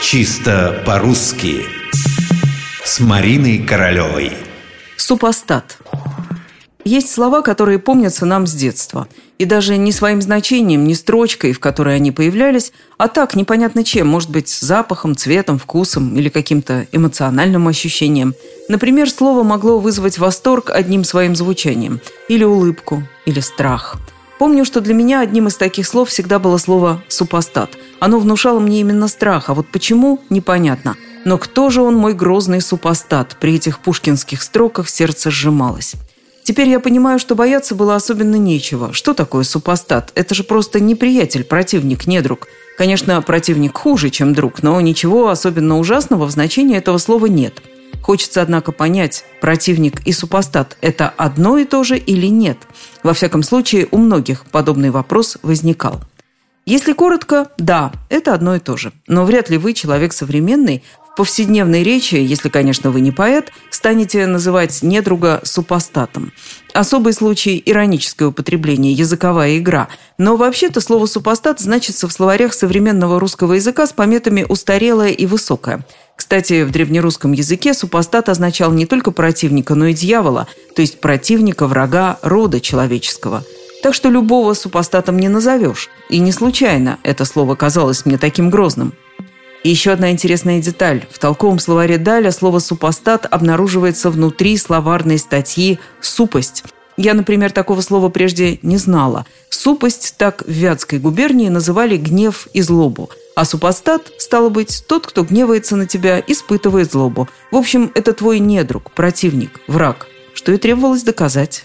Чисто по-русски. С Мариной Королевой. Супостат. Есть слова, которые помнятся нам с детства. И даже не своим значением, не строчкой, в которой они появлялись, а так, непонятно чем, может быть, запахом, цветом, вкусом или каким-то эмоциональным ощущением. Например, слово могло вызвать восторг одним своим звучанием, или улыбку, или страх – Помню, что для меня одним из таких слов всегда было слово «супостат». Оно внушало мне именно страх, а вот почему – непонятно. Но кто же он, мой грозный супостат? При этих пушкинских строках сердце сжималось. Теперь я понимаю, что бояться было особенно нечего. Что такое супостат? Это же просто неприятель, противник, недруг. Конечно, противник хуже, чем друг, но ничего особенно ужасного в значении этого слова нет – Хочется, однако, понять, противник и супостат – это одно и то же или нет. Во всяком случае, у многих подобный вопрос возникал. Если коротко, да, это одно и то же. Но вряд ли вы, человек современный, повседневной речи, если, конечно, вы не поэт, станете называть недруга супостатом. Особый случай – ироническое употребление, языковая игра. Но вообще-то слово «супостат» значится в словарях современного русского языка с пометами «устарелое» и «высокое». Кстати, в древнерусском языке супостат означал не только противника, но и дьявола, то есть противника, врага, рода человеческого. Так что любого супостатом не назовешь. И не случайно это слово казалось мне таким грозным. И еще одна интересная деталь. В толковом словаре Даля слово «супостат» обнаруживается внутри словарной статьи «супость». Я, например, такого слова прежде не знала. Супость так в Вятской губернии называли гнев и злобу – а супостат, стало быть, тот, кто гневается на тебя, испытывает злобу. В общем, это твой недруг, противник, враг, что и требовалось доказать.